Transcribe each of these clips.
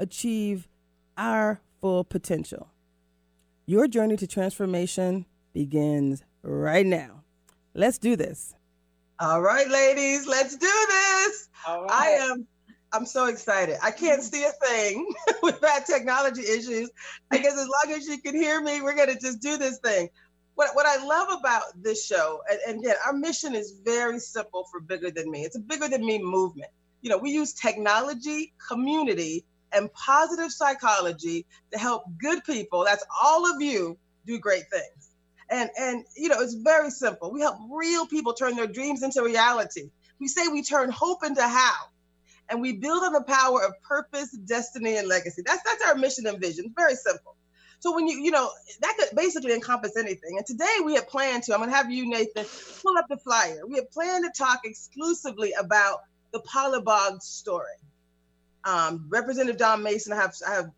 achieve our full potential. Your journey to transformation begins right now. Let's do this. All right, ladies, let's do this. I am I'm so excited. I can't see a thing with bad technology issues. I guess as long as you can hear me, we're gonna just do this thing. What, what I love about this show, and, and again, our mission is very simple for Bigger Than Me. It's a Bigger Than Me movement. You know, we use technology, community, and positive psychology to help good people, that's all of you, do great things. And and you know, it's very simple. We help real people turn their dreams into reality. We say we turn hope into how. And we build on the power of purpose, destiny, and legacy. That's that's our mission and vision. Very simple. So when you, you know, that could basically encompass anything. And today we had planned to, I'm gonna have you, Nathan, pull up the flyer. We had planned to talk exclusively about the Paula Boggs story. Um, Representative Dawn Mason, I have, I have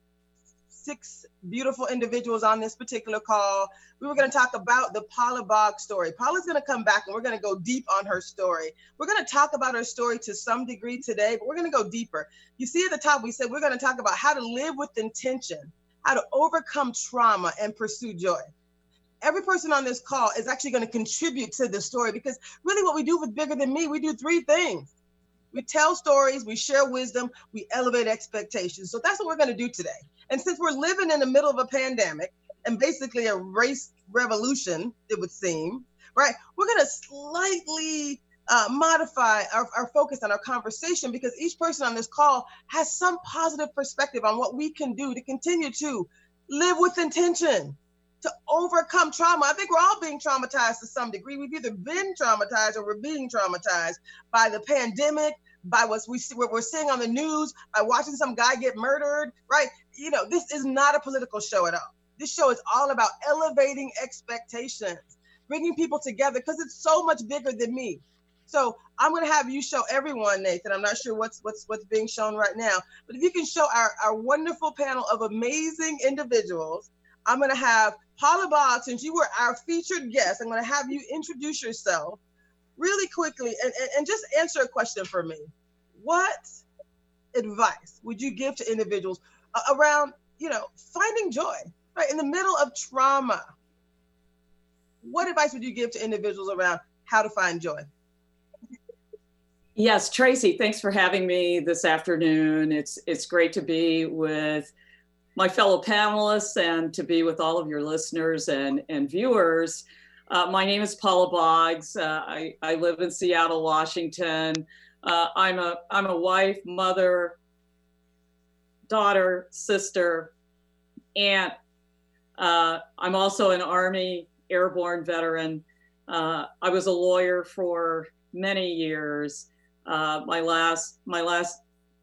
six beautiful individuals on this particular call. We were going to talk about the Paula Boggs story. Paula's going to come back and we're going to go deep on her story. We're going to talk about her story to some degree today, but we're going to go deeper. You see at the top, we said we're going to talk about how to live with intention, how to overcome trauma and pursue joy. Every person on this call is actually going to contribute to the story because really what we do with Bigger Than Me, we do three things. We tell stories, we share wisdom, we elevate expectations. So that's what we're going to do today. And since we're living in the middle of a pandemic and basically a race revolution, it would seem, right? We're going to slightly uh, modify our, our focus on our conversation because each person on this call has some positive perspective on what we can do to continue to live with intention to overcome trauma. I think we're all being traumatized to some degree. We've either been traumatized or we're being traumatized by the pandemic, by what we see, what we're seeing on the news, by watching some guy get murdered, right? You know, this is not a political show at all. This show is all about elevating expectations, bringing people together because it's so much bigger than me. So I'm going to have you show everyone, Nathan. I'm not sure what's what's what's being shown right now, but if you can show our, our wonderful panel of amazing individuals, I'm going to have Paula Boggs, since you were our featured guest, I'm going to have you introduce yourself really quickly and, and, and just answer a question for me. What advice would you give to individuals uh, around, you know, finding joy, right? In the middle of trauma, what advice would you give to individuals around how to find joy? Yes, Tracy, thanks for having me this afternoon. It's it's great to be with my fellow panelists and to be with all of your listeners and, and viewers. Uh, my name is Paula Boggs. Uh, I, I live in Seattle, Washington. Uh, I'm, a, I'm a wife, mother, daughter, sister, aunt. Uh, I'm also an Army airborne veteran. Uh, I was a lawyer for many years. Uh, my last my last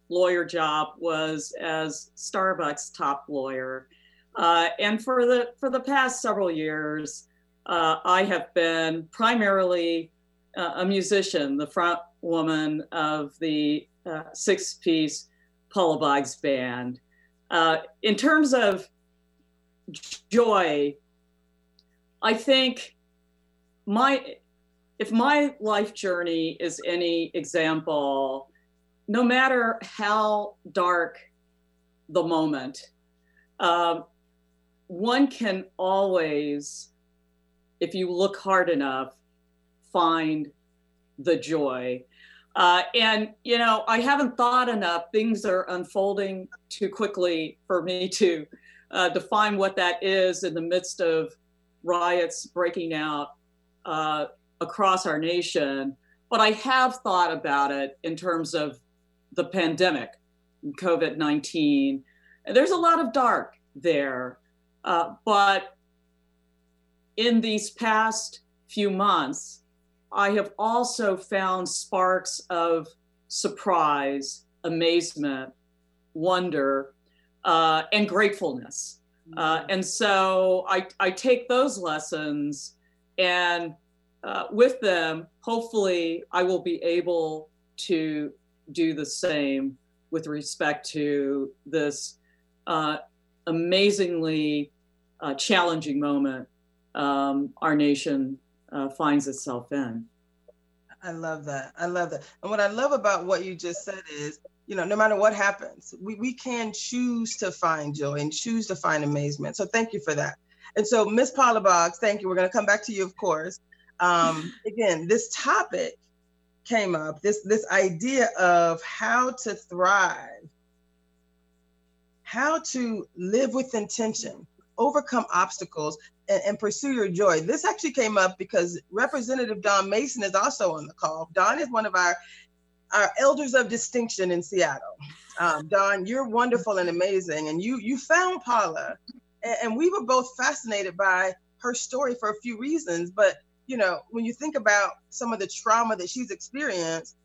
lawyer job was as Starbucks top lawyer. Uh, and for the for the past several years, uh, I have been primarily uh, a musician, the front woman of the uh, six-piece Paula Boggs band. Uh, in terms of joy, I think my if my life journey is any example, no matter how dark the moment, um, one can always, if you look hard enough, find the joy. Uh, and, you know, I haven't thought enough. Things are unfolding too quickly for me to uh, define what that is in the midst of riots breaking out uh, across our nation. But I have thought about it in terms of the pandemic, COVID 19. There's a lot of dark there. Uh, but in these past few months, I have also found sparks of surprise, amazement, wonder. uh, and gratefulness. Uh, and so I, I take those lessons and uh, with them, hopefully, I will be able to do the same with respect to this uh, amazingly uh, challenging moment um, our nation uh, finds itself in. I love that. I love that. And what I love about what you just said is, you know, no matter what happens, we, we can choose to find joy and choose to find amazement. So thank you for that. And so, Miss Paula Boggs, thank you. We're going to come back to you, of course. Um, again, this topic came up this this idea of how to thrive, how to live with intention, overcome obstacles, and, and, pursue your joy. This actually came up because Representative Dawn Mason is also on the call. Dawn is one of our our elders of distinction in Seattle. Um, Dawn, you're wonderful and amazing, and you you found Paula, and, and we were both fascinated by her story for a few reasons, but you know, when you think about some of the trauma that she's experienced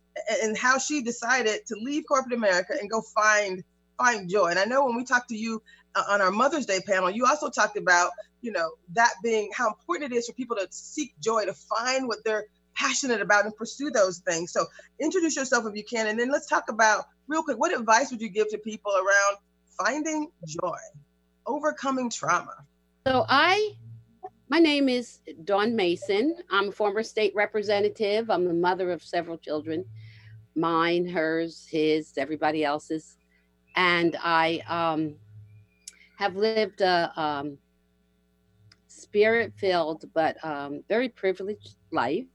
and how she decided to leave corporate America and go find find joy. And I know when we talked to you uh, on our Mother's Day panel, you also talked about, you know, that being how important it is for people to seek joy, to find what they're passionate about and pursue those things. So introduce yourself if you can, and then let's talk about real quick. What advice would you give to people around finding joy, overcoming trauma? So I my name is Dawn Mason. I'm a former state representative. I'm the mother of several children mine, hers, his, everybody else's. And I um, have lived a um, spirit filled but um, very privileged life.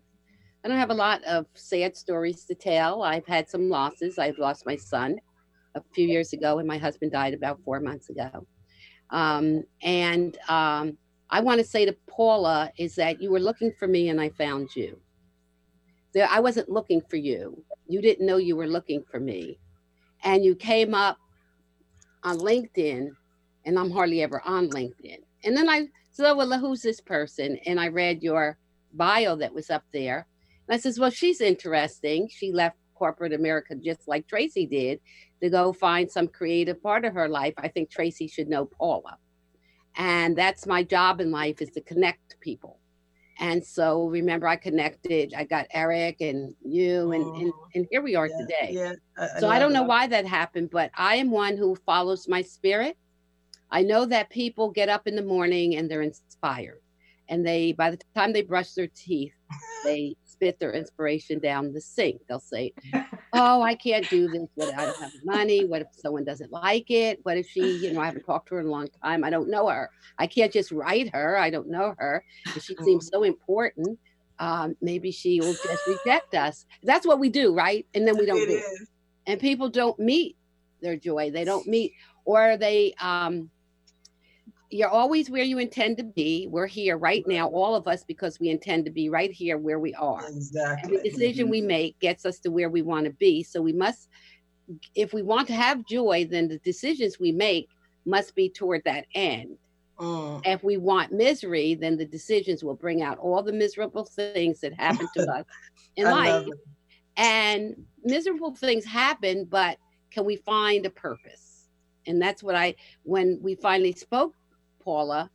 I don't have a lot of sad stories to tell. I've had some losses. I've lost my son a few years ago, and my husband died about four months ago. Um, and um, I want to say to Paula is that you were looking for me and I found you. I wasn't looking for you. You didn't know you were looking for me. And you came up on LinkedIn, and I'm hardly ever on LinkedIn. And then I said, well, who's this person? And I read your bio that was up there. And I says, well, she's interesting. She left corporate America just like Tracy did to go find some creative part of her life. I think Tracy should know Paula and that's my job in life is to connect people. And so remember i connected i got eric and you and and, and here we are yeah, today. yeah, I, so i don't know why that happened but i am one who follows my spirit. I know that people get up in the morning and they're inspired. And they by the time they brush their teeth they spit their inspiration down the sink. They'll say, Oh, I can't do this. What I don't have money. What if someone doesn't like it? What if she, you know, I haven't talked to her in a long time. I don't know her. I can't just write her. I don't know her. If she seems so important. Um, maybe she will just reject us. That's what we do, right? And then we don't do it. And people don't meet their joy. They don't meet, or they um you're always where you intend to be. We're here right now, all of us, because we intend to be right here where we are. Exactly. Every decision mm-hmm. we make gets us to where we want to be. So we must, if we want to have joy, then the decisions we make must be toward that end. Mm. If we want misery, then the decisions will bring out all the miserable things that happen to us in life. And miserable things happen, but can we find a purpose? And that's what I, when we finally spoke Paula,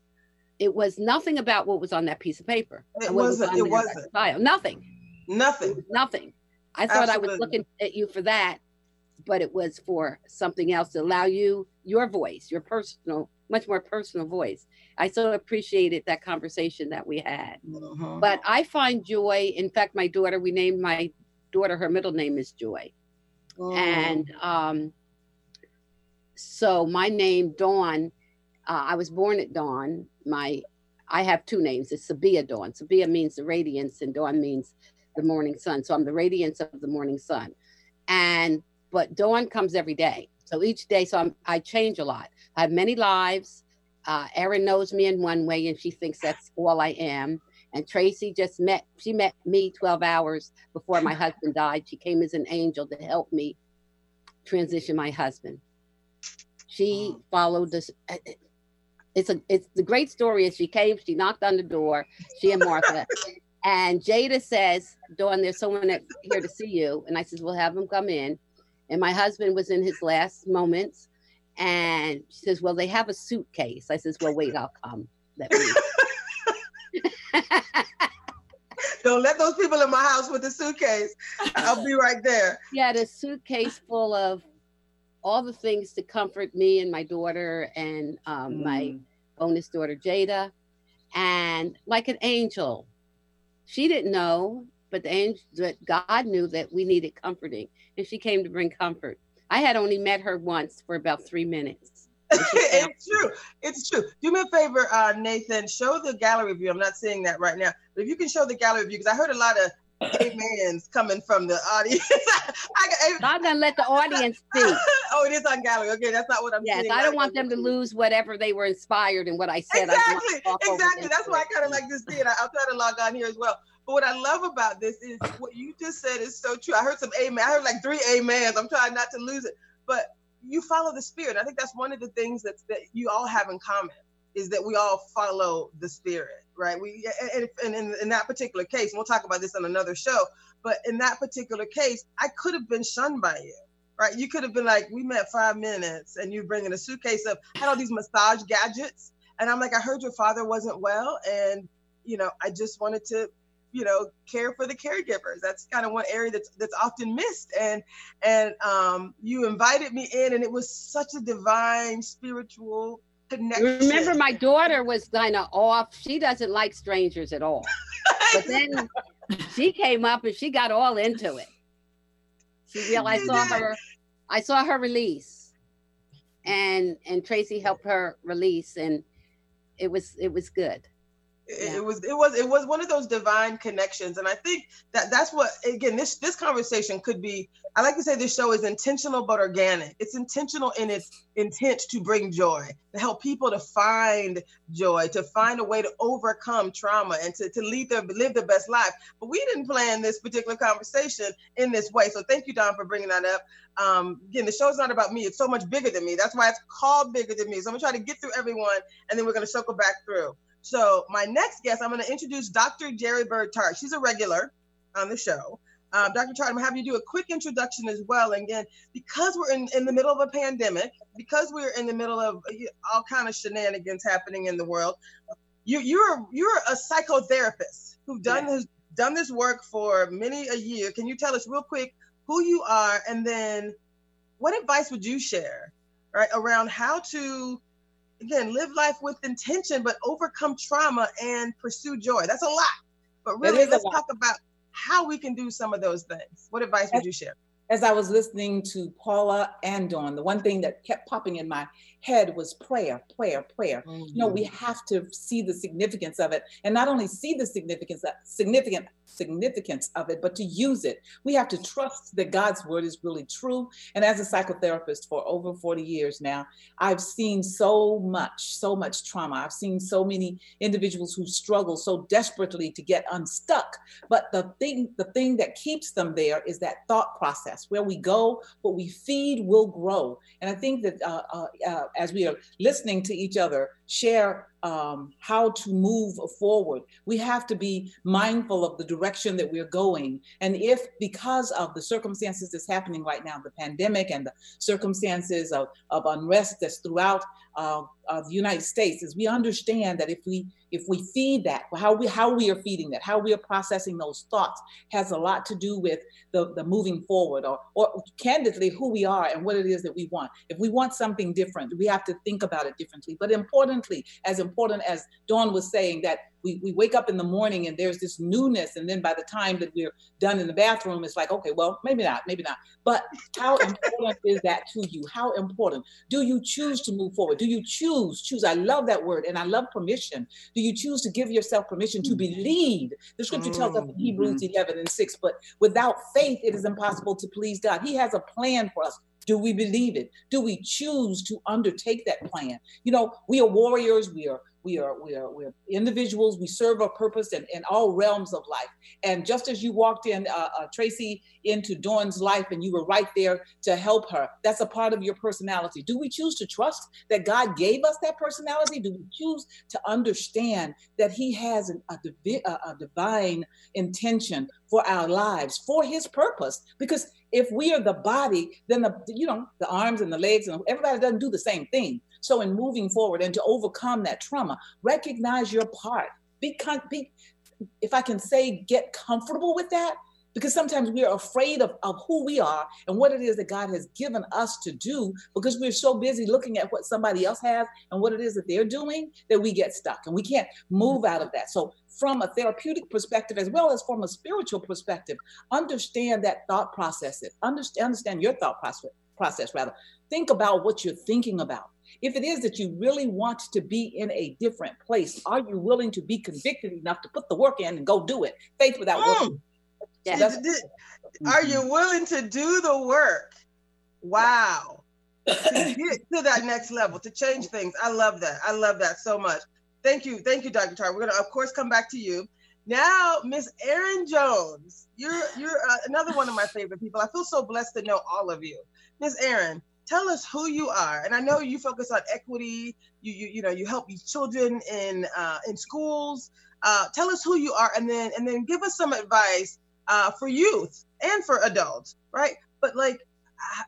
it was nothing about what was on that piece of paper. It wasn't. Was it wasn't. Nothing. Nothing. Nothing. I thought Absolutely. I was looking at you for that, but it was for something else to allow you your voice, your personal, much more personal voice. I so appreciated that conversation that we had. Mm-hmm. But I find joy. In fact, my daughter, we named my daughter, her middle name is Joy. Mm. And um, so my name, Dawn, uh, I was born at dawn. My I have two names. It's Sabia Dawn. Sabia means the radiance, and dawn means the morning sun. So I'm the radiance of the morning sun. And but dawn comes every day. So each day, so I'm, I change a lot. I have many lives. Uh, Erin knows me in one way, and she thinks that's all I am. And Tracy just met. She met me 12 hours before my husband died. She came as an angel to help me transition my husband. She followed this it's a it's the great story is she came, she knocked on the door, she and Martha. and Jada says, Dawn, there's someone here to see you. And I says, We'll have them come in. And my husband was in his last moments. And she says, Well, they have a suitcase. I says, Well, wait, I'll come. Let me. Don't let those people in my house with the suitcase. I'll be right there. Yeah, the suitcase full of all the things to comfort me and my daughter and um, mm. my bonus daughter Jada, and like an angel. She didn't know, but the angel, that God knew that we needed comforting, and she came to bring comfort. I had only met her once for about three minutes. it's true. It's true. Do me a favor, uh, Nathan. Show the gallery view. I'm not seeing that right now, but if you can show the gallery view, because I heard a lot of amens coming from the audience. I, am eh. gonna let the audience speak. oh, it is on gallery. Okay, that's not what I'm. Yes, I don't want them to lose whatever they were inspired in what I said. Exactly, I exactly. That's why I kind of like to see it. I'll try to log on here as well. But what I love about this is what you just said is so true. I heard some amen. I heard like three amens. I'm trying not to lose it, but you follow the spirit. I think that's one of the things that that you all have in common is that we all follow the spirit, right? We and, and in, in that particular case, we'll talk about this on another show. But in that particular case, I could have been shunned by you, right? You could have been like, we met five minutes, and you bringing a suitcase of had all these massage gadgets, and I'm like, I heard your father wasn't well, and you know, I just wanted to you know care for the caregivers that's kind of one area that's that's often missed and and um you invited me in and it was such a divine spiritual connection. Remember, my daughter was kind of off. She doesn't like strangers at all. But then she came up and she got all into it. She realized I saw her. I saw her release, and and Tracy helped her release, and it was it was good yeah. it was it was it was one of those divine connections. And i think that that's what again this this conversation could be i like to say this show is intentional but organic. It's intentional in its intent to bring joy to help people to find joy to find a way to overcome trauma and to, to lead their live their best life. But we didn't plan this particular conversation in this way. So thank you Dawn for bringing that up. Um, again the show is not about me. It's so much bigger than me. That's why it's called bigger than me. So i'm gonna try to get through everyone and then we're gonna circle back through so my next guest, I'm going to introduce Dr. Jerry Bird Tart. She's a regular on the show. Um, Dr. Tart, I'm going to have you do a quick introduction as well. And again, because we're in, in the middle of a pandemic, because we're in the middle of uh, all kind of shenanigans happening in the world, you, you're you're a psychotherapist who've done yeah. this done this work for many a year. Can you tell us real quick who you are, and then what advice would you share, right, around how to again, live life with intention, but overcome trauma and pursue joy. That's a lot. But really, let's talk about how we can do some of those things. What advice would you share? As I was listening to Paula and Dawn, the one thing that kept popping in my head was prayer, prayer, prayer. Mm-hmm. You know, we mm-hmm. have to see the significance of it, and not only see the significance, significant significance of it, but to use it. We have to trust that God's word is really true. And as a psychotherapist for over 40 years now, I've seen so much, so much trauma. I've seen so many individuals who struggle so desperately to get unstuck. But the thing, the thing that keeps them there is that thought process. Where we go, what we feed will grow. And I think that uh, uh, uh, as we are listening to each other share um, how to move forward. We have to be mindful of the direction that we're going. And if, because of the circumstances that's happening right now, the pandemic and the circumstances of, of unrest that's throughout uh, uh, the United States, is we understand that if we if we feed that, how we how we are feeding that, how we are processing those thoughts, has a lot to do with the, the moving forward, or or candidly who we are and what it is that we want. If we want something different, we have to think about it differently. But importantly, as important as Dawn was saying, that we, we wake up in the morning and there's this newness and then by the time that we're done in the bathroom it's like okay well maybe not maybe not. But how important is that to you? How important? Do you choose to move forward? Do you choose choose? I love that word and i love permission. Do you choose to give yourself permission to mm. believe? The scripture tells us in hebrews mm-hmm. 11 and 6 but without faith it is impossible to please god. He has a plan for us do we believe it? Do we choose to undertake that plan? You know, we are warriors, we are we are we are we're individuals. We serve a purpose in, in all realms of life. And just as you walked in uh, uh, tracy into dawn's life and you were right there to help her that's a part of your personality. Do we choose to trust that god gave us that personality? Do we choose to understand that he has an, a, divi- a, a divine intention for our lives for his purpose? Because if we are the body then the you know the arms and the legs and everybody doesn't do the same thing so, in moving forward and to overcome that trauma, recognize your part. Be, con- be if I can say, get comfortable with that, because sometimes we are afraid of, of who we are and what it is that God has given us to do because we're so busy looking at what somebody else has and what it is that they're doing that we get stuck and we can't move out of that. So, from a therapeutic perspective as well as from a spiritual perspective, understand that thought process. Understand, understand your thought process. Process rather. Think about what you're thinking about if it is that you really want to be in a different place, are you willing to be convicted enough to put the work in and go do it? Faith without mm. work. Yeah. Are you willing to do the work? Wow. to get to that next level, to change things. I love that. I love that so much. Thank you. Thank you, Dr. Tart. We're going to, of course, come back to you. Now, Miss Erin Jones, you're you're uh, another one of my favorite people. I feel so blessed to know all of you. Miss Erin, tell us who you are. And I know you focus on equity. You you you know you help these children in uh, in schools. Uh, tell us who you are, and then and then give us some advice uh, for youth and for adults, right? But like,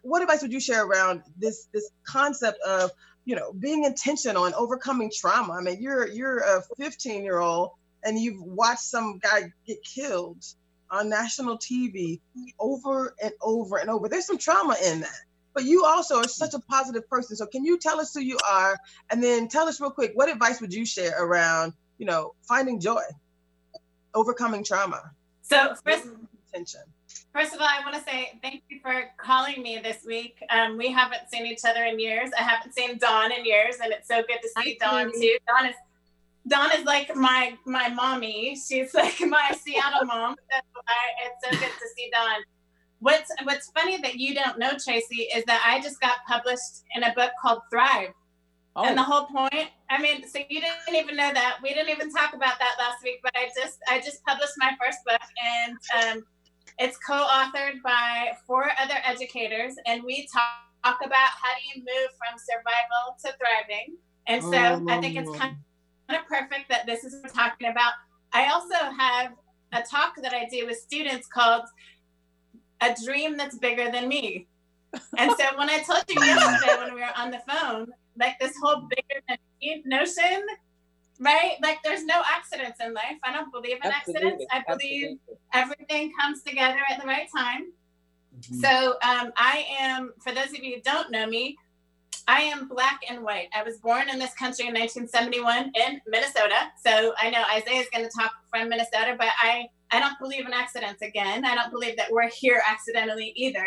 what advice would you share around this this concept of you know being intentional and overcoming trauma? I mean, you're you're a 15 year old and you've watched some guy get killed on national TV over and over and over. There's some trauma in that but you also are such a positive person. So can you tell us who you are, and then tell us real quick what advice would you share around, you know, finding joy, overcoming trauma? So first, tension. First of all, I want to say thank you for calling me this week. Um, we haven't seen each other in years. I haven't seen Dawn in years, and it's so good to see Hi, Dawn too. Dawn is Dawn is like my my mommy. She's like my Seattle mom. That's why it's so good to see Dawn. What's what's funny that you don't know, Tracy, is that I just got published in a book called Thrive. Oh. And the whole point, I mean, so you didn't even know that. We didn't even talk about that last week, but I just I just published my first book and um, it's co-authored by four other educators and we talk about how do you move from survival to thriving. And so oh. I think it's kind of perfect that this is what we're talking about. I also have a talk that I do with students called a dream that's bigger than me. And so when I told you yesterday when we were on the phone, like this whole bigger than me notion, right? Like there's no accidents in life. I don't believe in Absolutely. accidents. I believe Absolutely. everything comes together at the right time. Mm-hmm. So um, I am, for those of you who don't know me, I am black and white. I was born in this country in 1971 in Minnesota. So I know Isaiah is going to talk from Minnesota, but I I don't believe in accidents again. I don't believe that we're here accidentally either.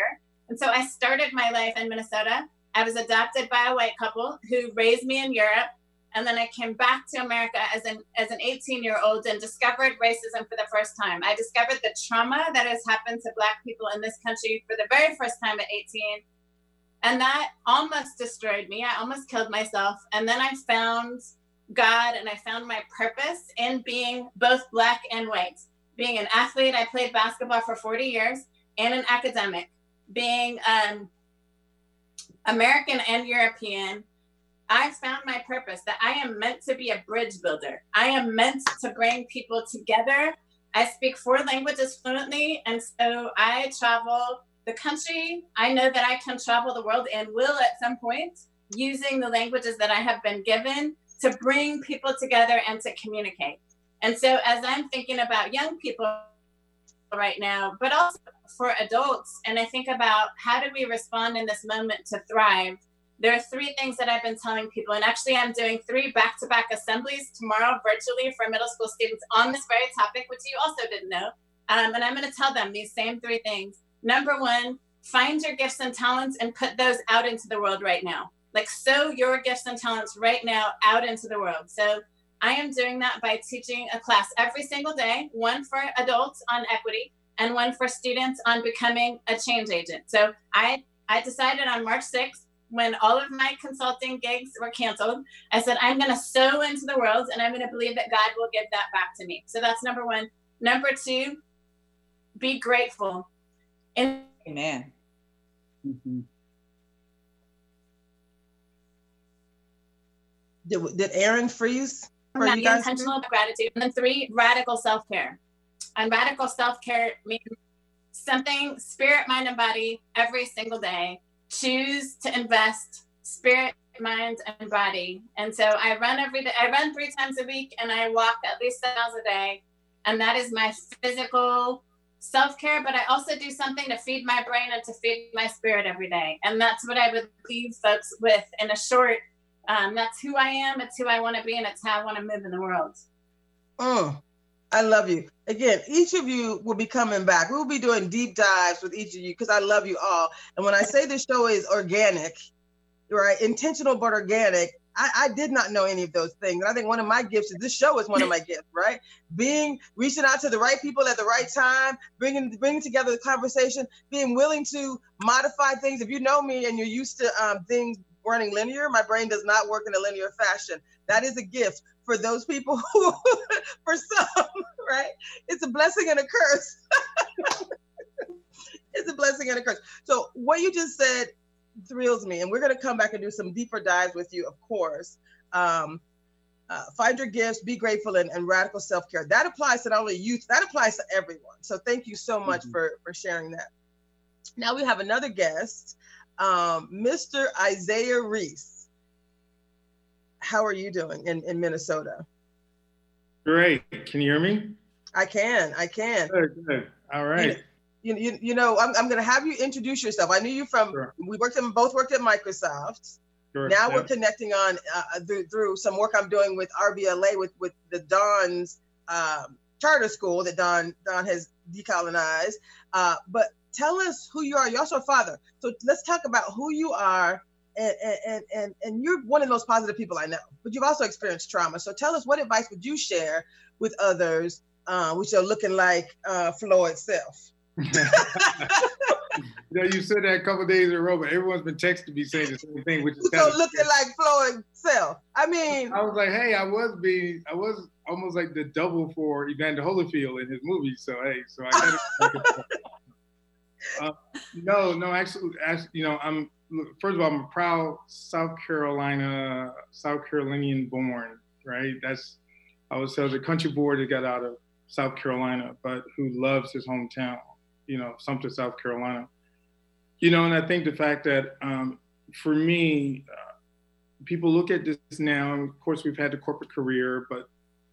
And so I started my life in Minnesota. I was adopted by a white couple who raised me in Europe. And then I came back to America as an as an 18 year old and discovered racism for the first time. I discovered the trauma that has happened to Black people in this country for the very first time at 18. And that almost destroyed me. I almost killed myself. And then I found God and I found my purpose in being both Black and white being an athlete, I played basketball for 40 years, and an academic, being um, American and European, I found my purpose that I am meant to be a bridge builder. I am meant to bring people together. I speak four languages fluently, and so I travel the country. I know that I can travel the world and will at some point using the languages that I have been given to bring people together and to communicate. And so, as I'm thinking about young people right now, but also for adults, and I think about how do we respond in this moment to thrive, there are three things that I've been telling people. And actually, I'm doing three back to back assemblies tomorrow virtually for middle school students on this very topic, which you also didn't know. Um, and I'm going to tell them these same three things. Number one, find your gifts and talents and put those out into the world right now. Like, sow your gifts and talents right now out into the world. So, I am doing that by teaching a class every single day, one for adults on equity and one for students on becoming a change agent. So I, I decided on March 6th when all of my consulting gigs were canceled, I said, I'm going to sow into the world and I'm going to believe that God will give that back to me. So that's number one. Number two, be grateful. And Amen. Mm-hmm. Did, did Erin freeze? For you guys intentional gratitude. And then three, radical self care. And radical self care means something spirit, mind, and body every single day. Choose to invest spirit, mind, and body. And so I run every day. I run three times a week, and I walk at least seven miles a day. And that is my physical self care. But I also do something to feed my brain and to feed my spirit every day. And that's what I would leave folks with in a short um, that's who I am. It's who I want to be, and it's how I want to move in the world. Oh, I love you. Again, each of you will be coming back. We will be doing deep dives with each of you because I love you all. And when I say the show is organic, right, intentional but organic, I, I, did not know any of those things. And I think one of my gifts is this show is one of my gifts, right? Being reaching out to the right people at the right time, bringing bringing together the conversation, being willing to modify things. If you know me and you're used to um, things running linear. My brain does not work in a linear fashion. That is a gift for those people who, for some, right? It's a blessing and a curse. it's a blessing and a curse. So, what you just said thrills me. And we're going to come back and do some deeper dives with you, of course. Um, uh, find your gifts, be grateful, and, and radical self care. That applies to not only youth, that applies to everyone. So, thank you so much mm-hmm. for, for sharing that. Now, we have another guest um, Mr. Isaiah Reese. How are you doing in, in Minnesota? Great. Can you hear me? I can. I can. Good. Good. All right. You, you, you know, I'm, I'm going to have you introduce yourself. I knew you from, sure. we worked in, both worked at Microsoft. Sure. Now yeah. we're connecting on uh, through, through, some work I'm doing with RBLA with, with the Dawn's um, charter school that Dawn, Dawn has decolonized. Uh, but tell us who you are. You're also a father. So let's talk about who you are. And, and, and, and you're one of the most positive people I know, but you've also experienced trauma. So tell us what advice would you share with others, uh, which are looking like uh, Flo itself? you know, you said that a couple days in a row, but everyone's been texting me saying the same thing, which is so looking like Flo itself. I mean, I was like, hey, I was being, I was almost like the double for Evander Holyfield in his movie. So hey, so I got uh, no, no, actually, actually, you know, I'm first of all, I'm a proud South Carolina, South Carolinian born, right? That's I was, I was a country boy that got out of South Carolina, but who loves his hometown, you know, Sumter, South Carolina. You know, and I think the fact that um, for me, uh, people look at this now, and of course, we've had the corporate career, but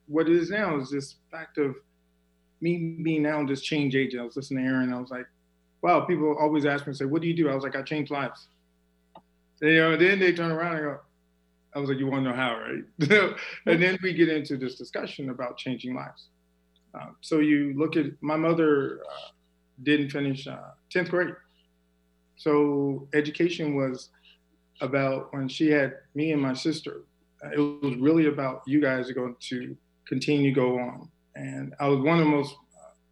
what it is now is this fact of me being now this change agent. I was listening to Erin, I was like, wow, people always ask me, say, what do you do? I was like, I change lives. And, you know, then they turn around and go, I was like, you want to know how, right? and then we get into this discussion about changing lives. Um, so you look at my mother uh, didn't finish uh, 10th grade. So education was about when she had me and my sister, uh, it was really about you guys are going to continue to go on. And I was one of the most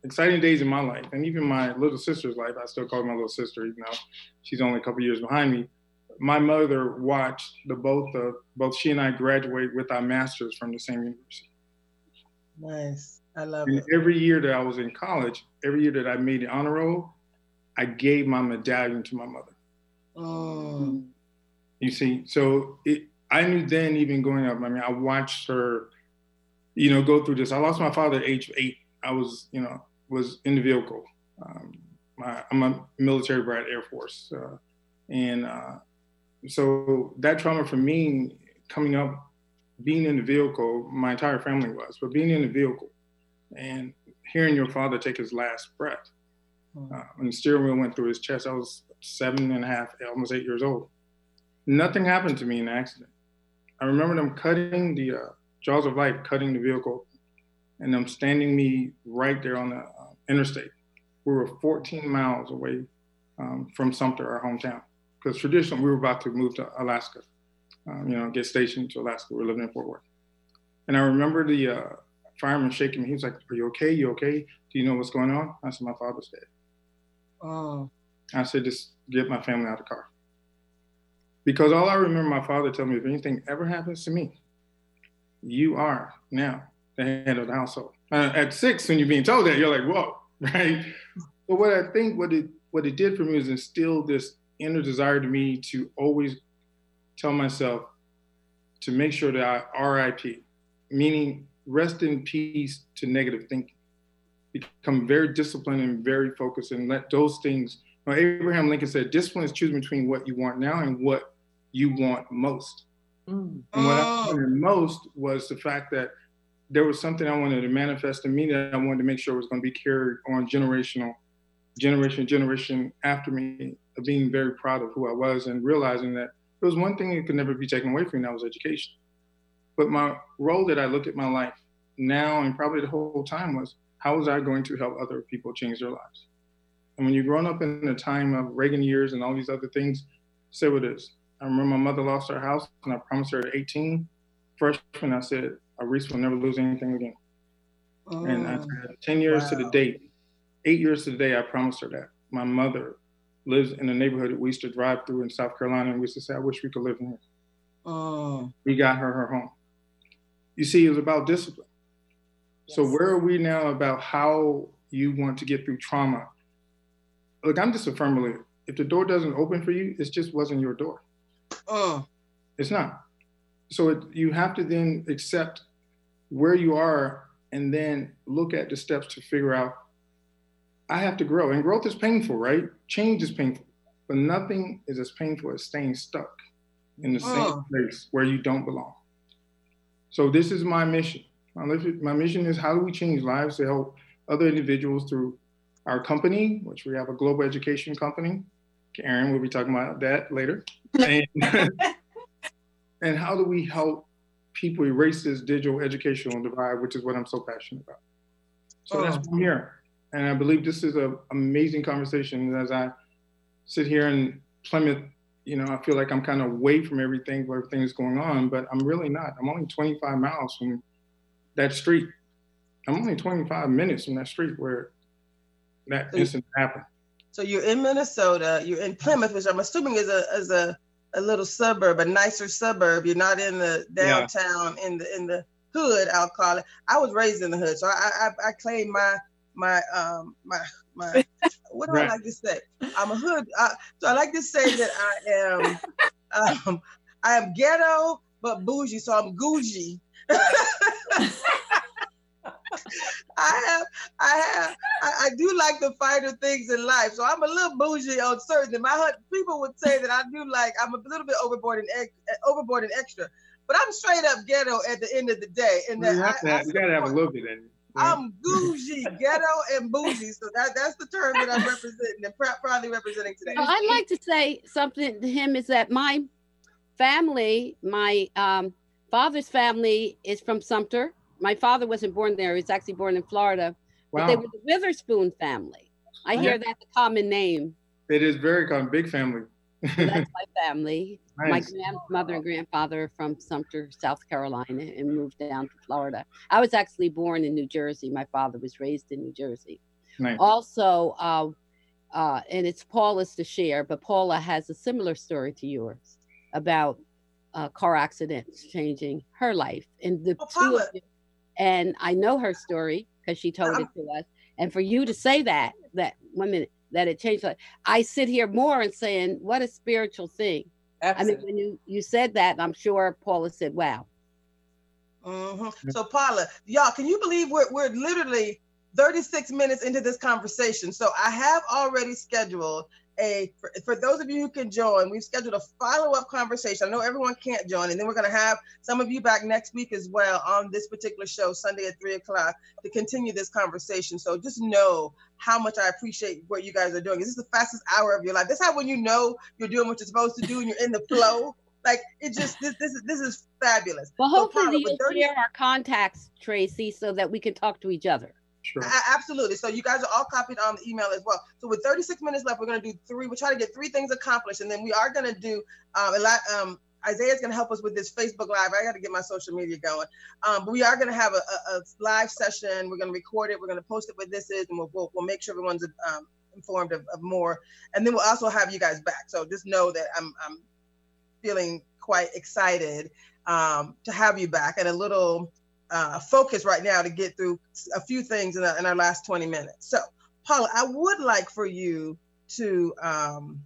exciting days in my life, and even my little sister's life. I still call her my little sister, even though she's only a couple years behind me. My mother watched the both of both she and I graduate with our masters from the same university. Nice, I love and it. Every year that I was in college, every year that I made the honor roll, I gave my medallion to my mother. Oh. You see, so it, I knew then, even growing up. I mean, I watched her, you know, go through this. I lost my father at age eight. I was, you know, was in the vehicle. Um, my, I'm a military brat, Air Force, uh, and uh, so that trauma for me coming up, being in the vehicle, my entire family was, but being in the vehicle and hearing your father take his last breath, hmm. uh, when the steering wheel went through his chest, I was seven and a half, almost eight years old. Nothing happened to me in the accident. I remember them cutting the uh, jaws of life, cutting the vehicle and them standing me right there on the uh, interstate. We were 14 miles away um, from Sumter, our hometown, because traditionally we were about to move to Alaska, um, you know, get stationed to Alaska. We were living in Fort Worth. And I remember the uh, fireman shaking me. He was like, Are you okay? You okay? Do you know what's going on? I said, My father's dead. Oh. I said, Just get my family out of the car. Because all I remember my father telling me, if anything ever happens to me, you are now the head of the household. Uh, at six, when you're being told that, you're like, whoa, right? But what I think what it what it did for me is instill this inner desire to me to always tell myself to make sure that I RIP, meaning rest in peace to negative thinking. Become very disciplined and very focused and let those things. Well, Abraham Lincoln said, discipline is choosing between what you want now and what you want most. Mm. And what I wanted most was the fact that there was something I wanted to manifest in me that I wanted to make sure was going to be carried on generational, generation, generation after me, of being very proud of who I was and realizing that there was one thing that could never be taken away from me, that was education. But my role that I look at my life now and probably the whole time was how was I going to help other people change their lives? And when you're growing up in the time of Reagan years and all these other things, say what it is. I remember my mother lost her house and I promised her at 18, freshman, I said, Reese will never lose anything again. Oh, and I oh, said, 10 years wow. to the date, eight years to the day, I promised her that. My mother lives in a neighborhood that we used to drive through in South Carolina, and we used to say, I wish we could live in here. Oh. We got her her home. You see, it was about discipline. Yes. So where are we now about how you want to get through trauma? Look, I'm just a firm believer. If the door doesn't open for you, it just wasn't your door. Oh. It's not. So it, you have to then accept where you are and then look at the steps to figure out I have to grow. And growth is painful, right? Change is painful. But nothing is as painful as staying stuck in the oh. same place where you don't belong. So this is my mission. My mission is how do we change lives to help other individuals through our company, which we have a global education company. Erin will be talking about that later. And, and how do we help people erase this digital educational divide, which is what I'm so passionate about. So oh. that's I'm here. And I believe this is an amazing conversation as I sit here in Plymouth. You know, I feel like I'm kind of away from everything where everything is going on, but I'm really not. I'm only 25 miles from that street. I'm only 25 minutes from that street where that so incident happened. So you're in Minnesota. You're in Plymouth, which I'm assuming is a is a, a little suburb, a nicer suburb. You're not in the downtown yeah. in the in the hood. I'll call it. I was raised in the hood, so I I, I claim my my um my my what do right. I like to say? I'm a hood. Uh, so I like to say that I am um I am ghetto but bougie, so I'm gougie. I have, I have, I, I, do like the finer things in life. So I'm a little bougie on certain. My people would say that I do like I'm a little bit overboard and ex, overboard and extra, but I'm straight up ghetto at the end of the day. And you, have I, to you gotta have a little bit in you. I'm bougie, ghetto, and bougie. So that, that's the term that I'm representing and proudly representing today. Well, I'd like to say something to him is that my family, my um, father's family is from Sumter. My father wasn't born there. He was actually born in Florida. Wow. But they were the Witherspoon family. I hear yeah. that's a common name. It is very common, big family. So that's my family. Nice. My grandmother and grandfather are from Sumter, South Carolina, and moved down to Florida. I was actually born in New Jersey. My father was raised in New Jersey. Nice. Also, uh, uh, and it's Paula's to share, but Paula has a similar story to yours about uh, car accidents changing her life. And the oh, two of you, and I know her story because she told it to us. And for you to say that, that one minute, that it changed, I sit here more and saying, what a spiritual thing Absolutely. I mean, when you, you said that, I'm sure Paula said, wow. Mm-hmm. So, Paula, y'all, can you believe we're, we're literally 36 minutes into this conversation? So, I have already scheduled a for, for, those of you who can join we've scheduled a follow-up conversation. I know everyone can't join and then we're going to have some of you back next week as well on this particular show sunday at three o'clock to continue this conversation. So just know how much i appreciate what you guys are doing. This is the fastest hour of your life. This is how when you know you're doing what you're supposed to do and you're in the flow. Like it just this this is this is fabulous. Well hopefully so, you'll 30- share our contacts tracy so that we can talk to each other Sure. absolutely. So you guys are all copied on the email as well. So with 36 minutes left, we're going to do three. We're trying to get three things accomplished, and then we are going to do um, a lot. Um, Isaiah's going to help us with this Facebook Live. I got to get my social media going. Um, but we are going to have a, a, a, live session. We're going to record it. We're going to post it what this is, and we'll, we'll, we'll make sure everyone's um, informed of, of, more. And then we'll also have you guys back. So just know that I'm, I'm feeling quite excited um, to have you back and a little uh, focus right now to get through a few things in, a, in our last 20 minutes. So, Paula, I would like for you to, um,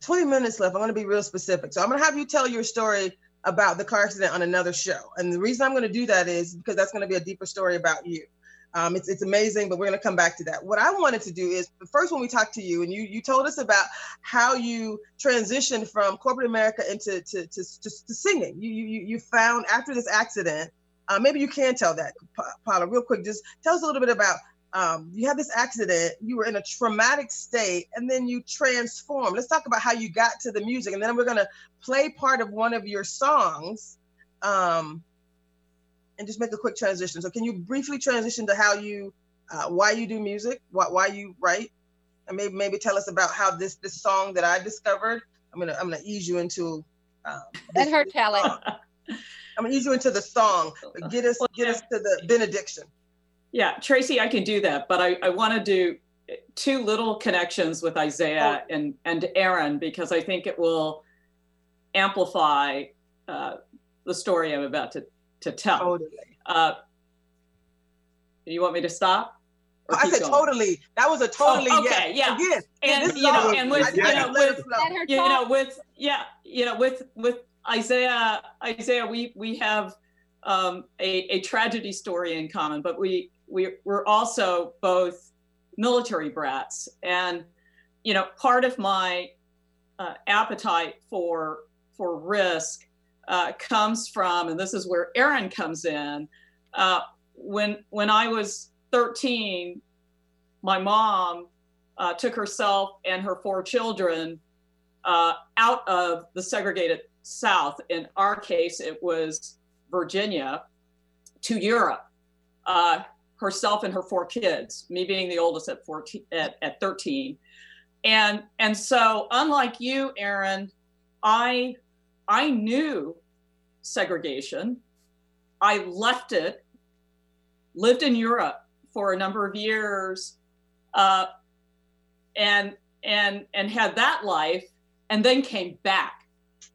20 minutes left. I'm going to be real specific. So, I'm going to have you tell your story about the car accident on another show. And the reason I'm going to do that is because that's going to be a deeper story about you. Um, it's, it's amazing, but we're going to come back to that. What I wanted to do is first when we talked to you and you you told us about how you transitioned from corporate America into to, to, to, to singing. You, you you found after this accident, uh, maybe you can tell that, Paula, real quick. Just tell us a little bit about um, you had this accident, you were in a traumatic state, and then you transformed. Let's talk about how you got to the music, and then we're going to play part of one of your songs. Um, and just make a quick transition. So can you briefly transition to how you, uh, why you do music, why, why you write, and maybe maybe tell us about how this this song that I discovered. I'm gonna I'm gonna ease you into. Um, Let her tell it. I'm gonna ease you into the song, but get us get us to the benediction. Yeah, Tracy, I can do that, but I, I want to do two little connections with Isaiah oh. and and Erin because I think it will amplify uh, the story I'm about to to tell. Totally. Uh, you want me to stop? I said going? totally. That was a totally oh, okay, yes. yeah. Again, and you know, and with you know, with you know, with yeah, you know, with with Isaiah, Isaiah, we we have um, a a tragedy story in common, but we we we're also both military brats, and you know, part of my uh, appetite for for risk uh, comes from, and this is where Erin comes in. Uh, when when I was 13, my mom uh, took herself and her four children uh, out of the segregated South. In our case, it was Virginia to Europe. Uh, herself and her four kids, me being the oldest at 14, at, at 13. And and so unlike you, Erin, I I knew segregation. I left it, lived in Europe for a number of years, uh, and and and had that life, and then came back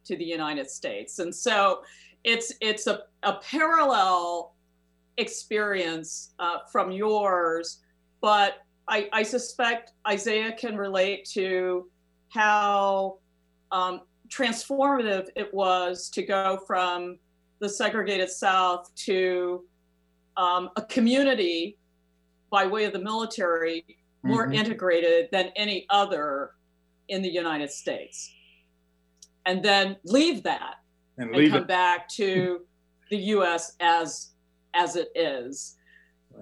to the United States. And so it's it's a, a parallel experience uh, from yours, but I, I, suspect Isaiah can relate to how um, transformative it was to go from the segregated South to um, a community by way of the military more mm-hmm. integrated than any other in the United States. And then leave that and, and come it. back to the US as, as it is.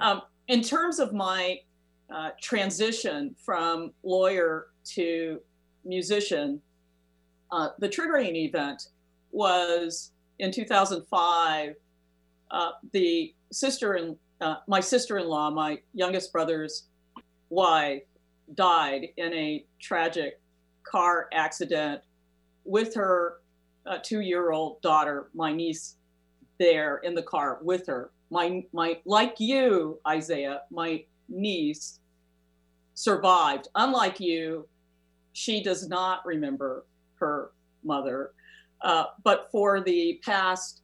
Um, in terms of my uh, transition from lawyer to musician, uh, the triggering event was in 2005. Uh, the sister and uh, my sister-in-law, my youngest brother's wife, died in a tragic car accident with her uh, two-year-old daughter, my niece, there in the car with her. My my like you, Isaiah, my niece survived. Unlike you, she does not remember her mother. Uh, but for the past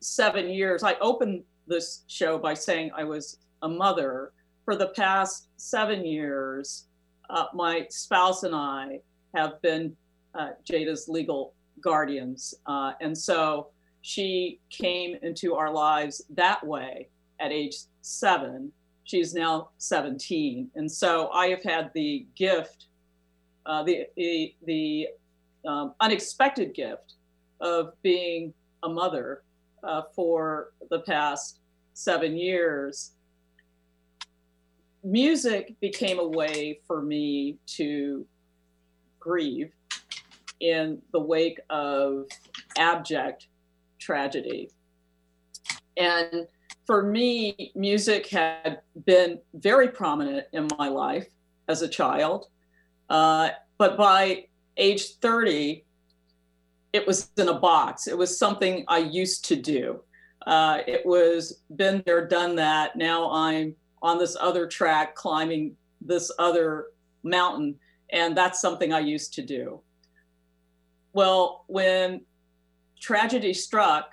seven years, I opened this show by saying I was a mother. For the past seven years, uh, my spouse and I have been uh, Jada's legal guardians. Uh, and so she came into our lives that way at age seven. She's now 17. And so I have had the gift, uh, the, the, the um, unexpected gift of being a mother uh, for the past seven years. Music became a way for me to grieve in the wake of abject tragedy. And for me, music had been very prominent in my life as a child. Uh, but by age 30, it was in a box. It was something I used to do. Uh, it was been there, done that. Now I'm on this other track climbing this other mountain, and that's something I used to do. well, when tragedy struck,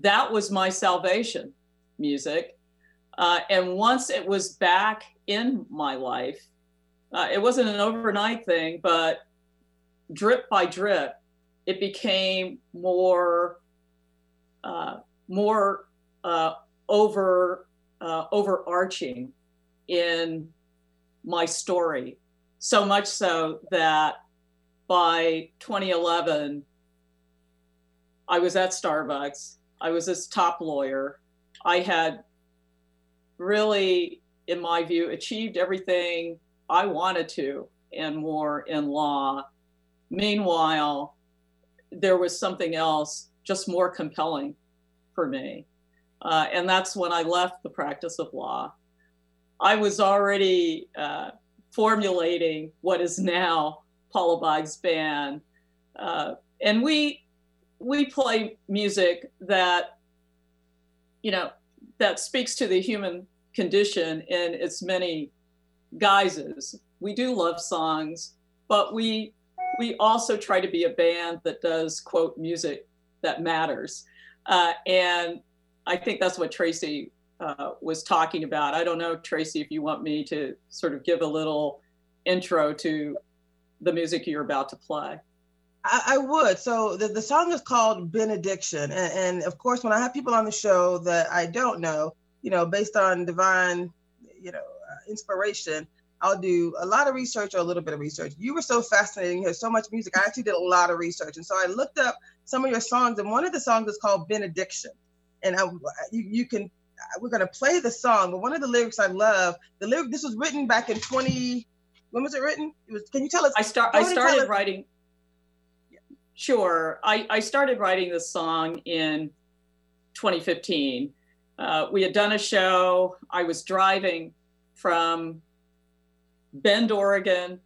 that was my salvation music. Uh, and once it was back in my life, uh, it wasn't an overnight thing, but drip by drip, it became more, uh, more uh, over, uh, overarching in my story. So much so that by 2011, I was at Starbucks. I was this top lawyer. I had really, in my view, achieved everything I wanted to and more in law. Meanwhile, there was something else just more compelling for me. Uh, and that's when I left the practice of law. I was already uh, formulating what is now Paula Boggs band. Uh, and we we play music that you know that speaks to the human condition in its many guises. We do love songs, but we we also try to be a band that does quote music that matters. Uh, and I think that's what Tracy uh, was talking about. I don't know, Tracy, if you want me to sort of give a little intro to the music you're about to play. I, would. So the, the song is called Benediction. And, and, of course, when I have people on the show that I don't know, you know, based on divine, you know, inspiration, I'll do a lot of research or a little bit of research. You were so fascinating. You had so much music. I actually did a lot of research. And so I looked up some of your songs, and one of the songs is called Benediction. And I, you, you can, we're going to play the song, but one of the lyrics I love, the lyric, this was written back in 20, when was it written? It was. Can you tell us? I start. I started writing. Sure. I, I started writing this song in 2015. Uh, we had done a show. I was driving from Bend, Oregon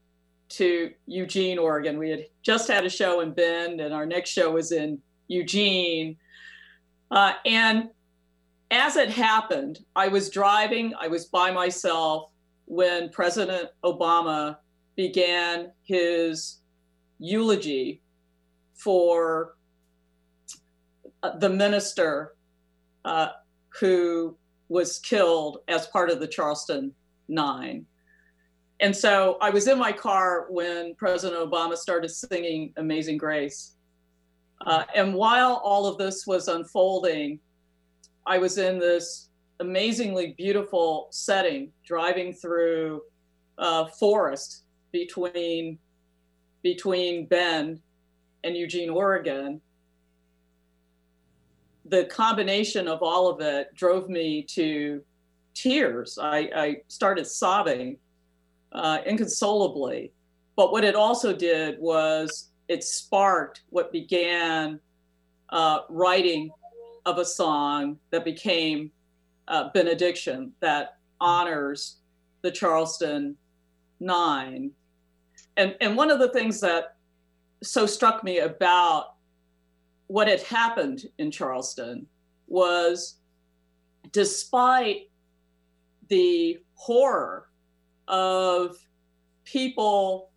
to Eugene, Oregon. We had just had a show in Bend, and our next show was in Eugene. Uh, and as it happened, I was driving, I was by myself, when President Obama began his eulogy for uh, the minister uh, who was killed as part of the Charleston Nine. And so I was in my car when President Obama started singing Amazing Grace. Uh, and while all of this was unfolding, I was in this amazingly beautiful setting driving through uh, forest between between Bend and Eugene, Oregon. The combination of all of it drove me to tears. I, I started sobbing uh, inconsolably. But what it also did was it sparked what began uh, writing of a song that became uh, benediction that honors the Charleston Nine. And, and one of the things that so struck me about what had happened in Charleston was despite the horror of people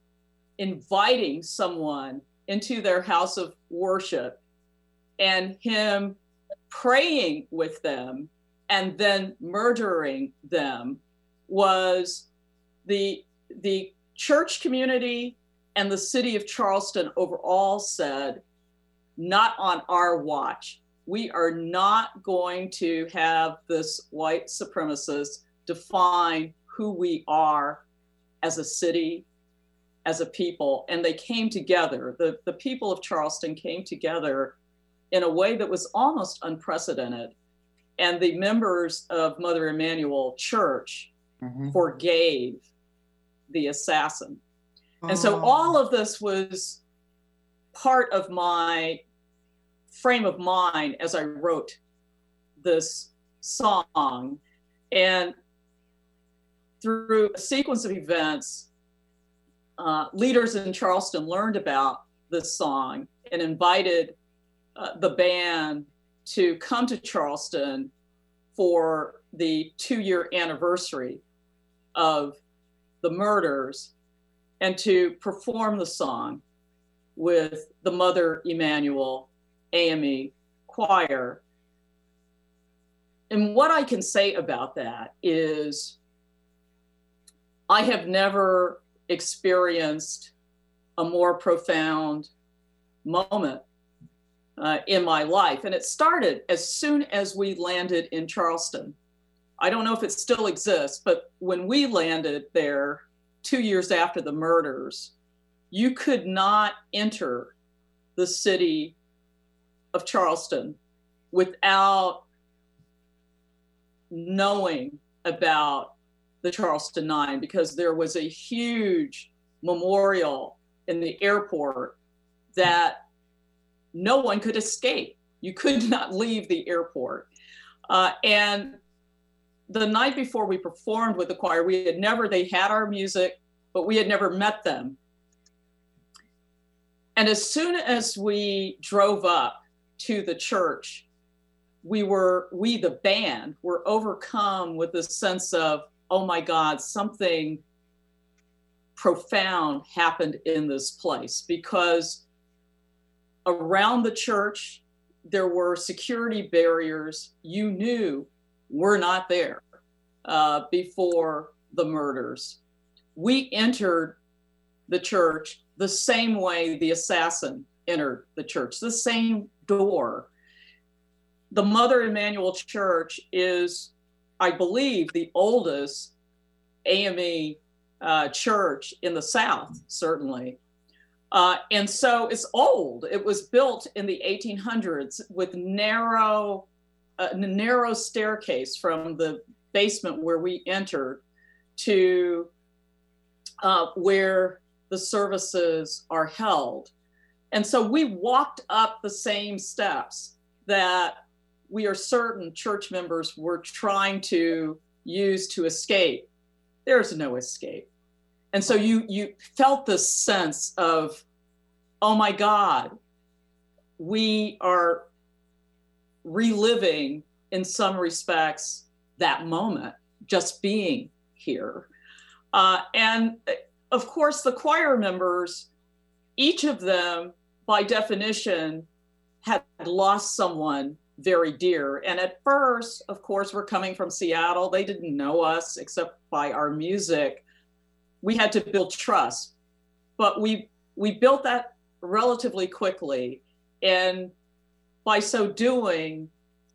inviting someone into their house of worship and him praying with them and then murdering them was the the church community and the city of Charleston overall said not on our watch. We are not going to have this white supremacist define who we are as a city as a people and they came together the, the people of charleston came together in a way that was almost unprecedented and the members of Mother Emanuel Church mm-hmm. forgave the assassin. And so oh. all of this was part of my frame of mind as I wrote this song. And through a sequence of events, uh, leaders in Charleston learned about this song and invited uh, the band to come to Charleston for the two year anniversary of the murders and to perform the song. with the Mother Emanuel AME choir. And what I can say about that is I have never experienced a more profound moment uh, in my life. And it started as soon as we landed in Charleston. I don't know if it still exists, but when we landed there two years after the murders, you could not enter the city of Charleston without knowing about the Charleston Nine because there was a huge memorial in the airport that no one could escape. You could not leave the airport. Uh, and the night before we performed with the choir, we had never, they had our music, but we had never met them. And as soon as we drove up to the church, we were, we, the band, were overcome with this sense of, oh my God, something profound happened in this place because around the church, there were security barriers you knew were not there uh, before the murders. We entered the church the same way the assassin entered the church, the same door. The Mother Emanuel Church is, I believe, the oldest AME uh, church in the South, certainly. Uh, and so it's old. It was built in the 1800s with narrow, uh, narrow staircase from the basement where we entered to uh, where the services are held. And so we walked up the same steps that we are certain church members were trying to use to escape. There's no escape and so you you felt this sense of oh my god we are reliving in some respects that moment just being here uh, and of course the choir members each of them by definition had lost someone very dear and at first of course we're coming from seattle they didn't know us except by our music we had to build trust. But we we built that relatively quickly, and by so doing,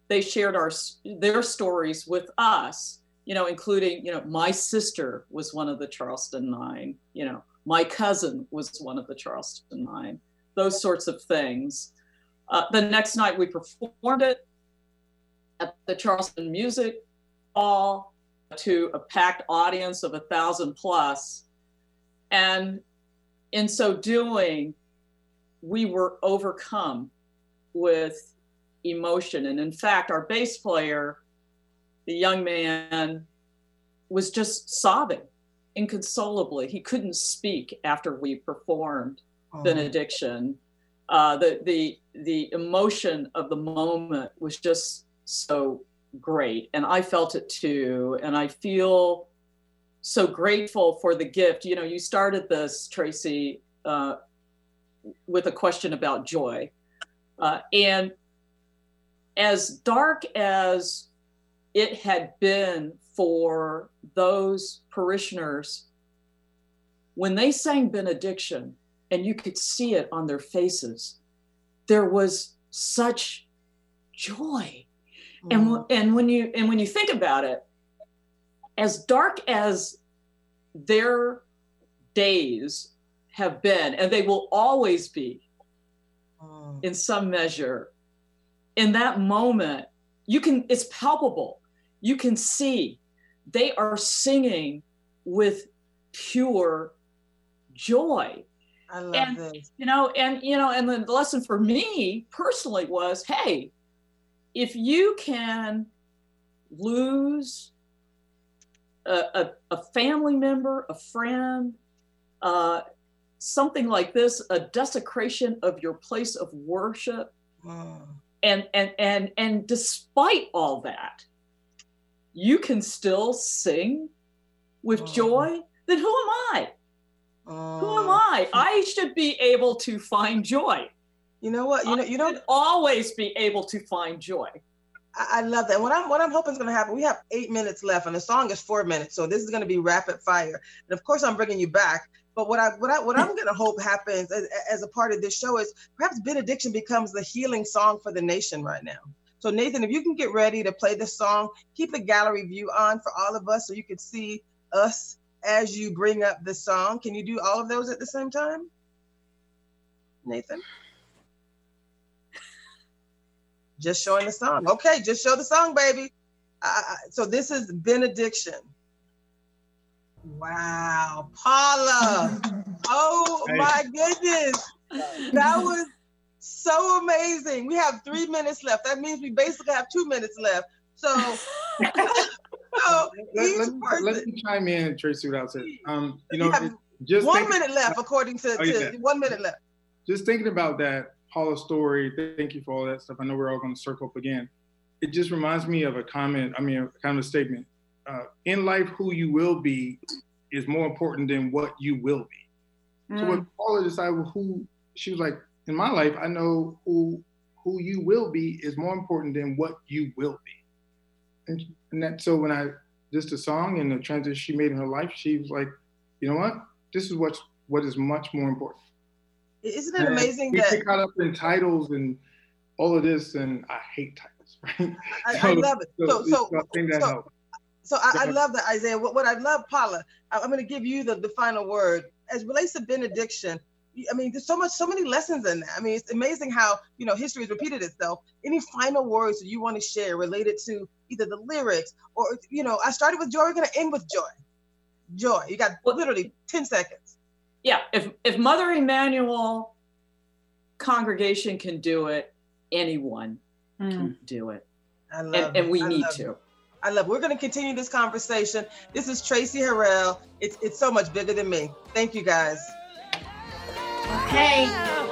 they shared our their stories with us. You know, including you know my sister was one of the Charleston Nine. You know, my cousin was one of the Charleston Nine. Those sorts of things. Uh, the next night we performed it at the Charleston Music Hall to a packed audience of a thousand plus. And in so doing, we were overcome with emotion. And in fact, our bass player, the young man, was just sobbing inconsolably. He couldn't speak after we performed oh. benediction. Uh, the the the emotion of the moment was just so great and i felt it too and i feel so grateful for the gift. You know you started this tracy uh, with a question about joy. Uh, and as dark as it had been for those parishioners when they sang benediction and you could see it on their faces there was such joy and mm-hmm. and when you and when you think about it, as dark as their days have been, and they will always be, mm. in some measure, in that moment, you can it's palpable. You can see they are singing with pure joy. I love and, this. You know, and you know, and the lesson for me personally was, hey, if you can lose a, a, a family member, a friend, uh, something like this, a desecration of your place of worship, mm. and and and and despite all that, you can still sing with mm. joy. Then who am I? Uh, Who am I? I should be able to find joy. You know what? You know, you don't always be able to find joy. I, I love that. What I'm what I'm hoping is going to happen. We have eight minutes left, and the song is four minutes, so this is going to be rapid fire. And of course, I'm bringing you back. But what I what I what I'm going to hope happens as, as a part of this show is perhaps benediction becomes the healing song for the nation right now. So Nathan, if you can get ready to play this song, keep the gallery view on for all of us so you can see us as you bring up the song. Can you do all of those at the same time? Nathan? Just showing the song. Okay, just show the song, baby. Uh, so this is benediction. Wow, Paula. oh my goodness. That was so amazing. We have three minutes left. That means we basically have two minutes left. So, so let, let, person, let, me chime in, Tracy, without saying, um, you know, just one minute left, according to, oh, to one minute left. Just thinking about that, Paula's story. Thank you for all that stuff. I know we're all going to circle up again. It just reminds me of a comment. I mean, a kind of a statement. Uh, in life, who you will be is more important than what you will be. Mm. So when Paula decided who she was like, in my life, I know who who you will be is more important than what you will be. And, and that so when I just the song and the transition she made in her life, she was like, you know what? This is what's what is much more important. Isn't it amazing we that get caught up in titles and all of this, and I hate titles, right? I, so, I love it. So, so, so, so, I, I, love that, Isaiah. What, what I love, Paula, I'm going to give you the, the final word. As relates to benediction, I mean, there's so much, so many lessons in that. I mean, it's amazing how you know history has repeated itself. Any final words that you want to share related to either the lyrics or you know, I started with joy. We're going to end with joy. Joy. You got literally ten seconds. Yeah. If if Mother Emanuel congregation can do it, anyone mm. can do it. I love and, and we I need to. It. I love. It. We're going to continue this conversation. This is Tracy Harrell. It's it's so much bigger than me. Thank you guys. Okay.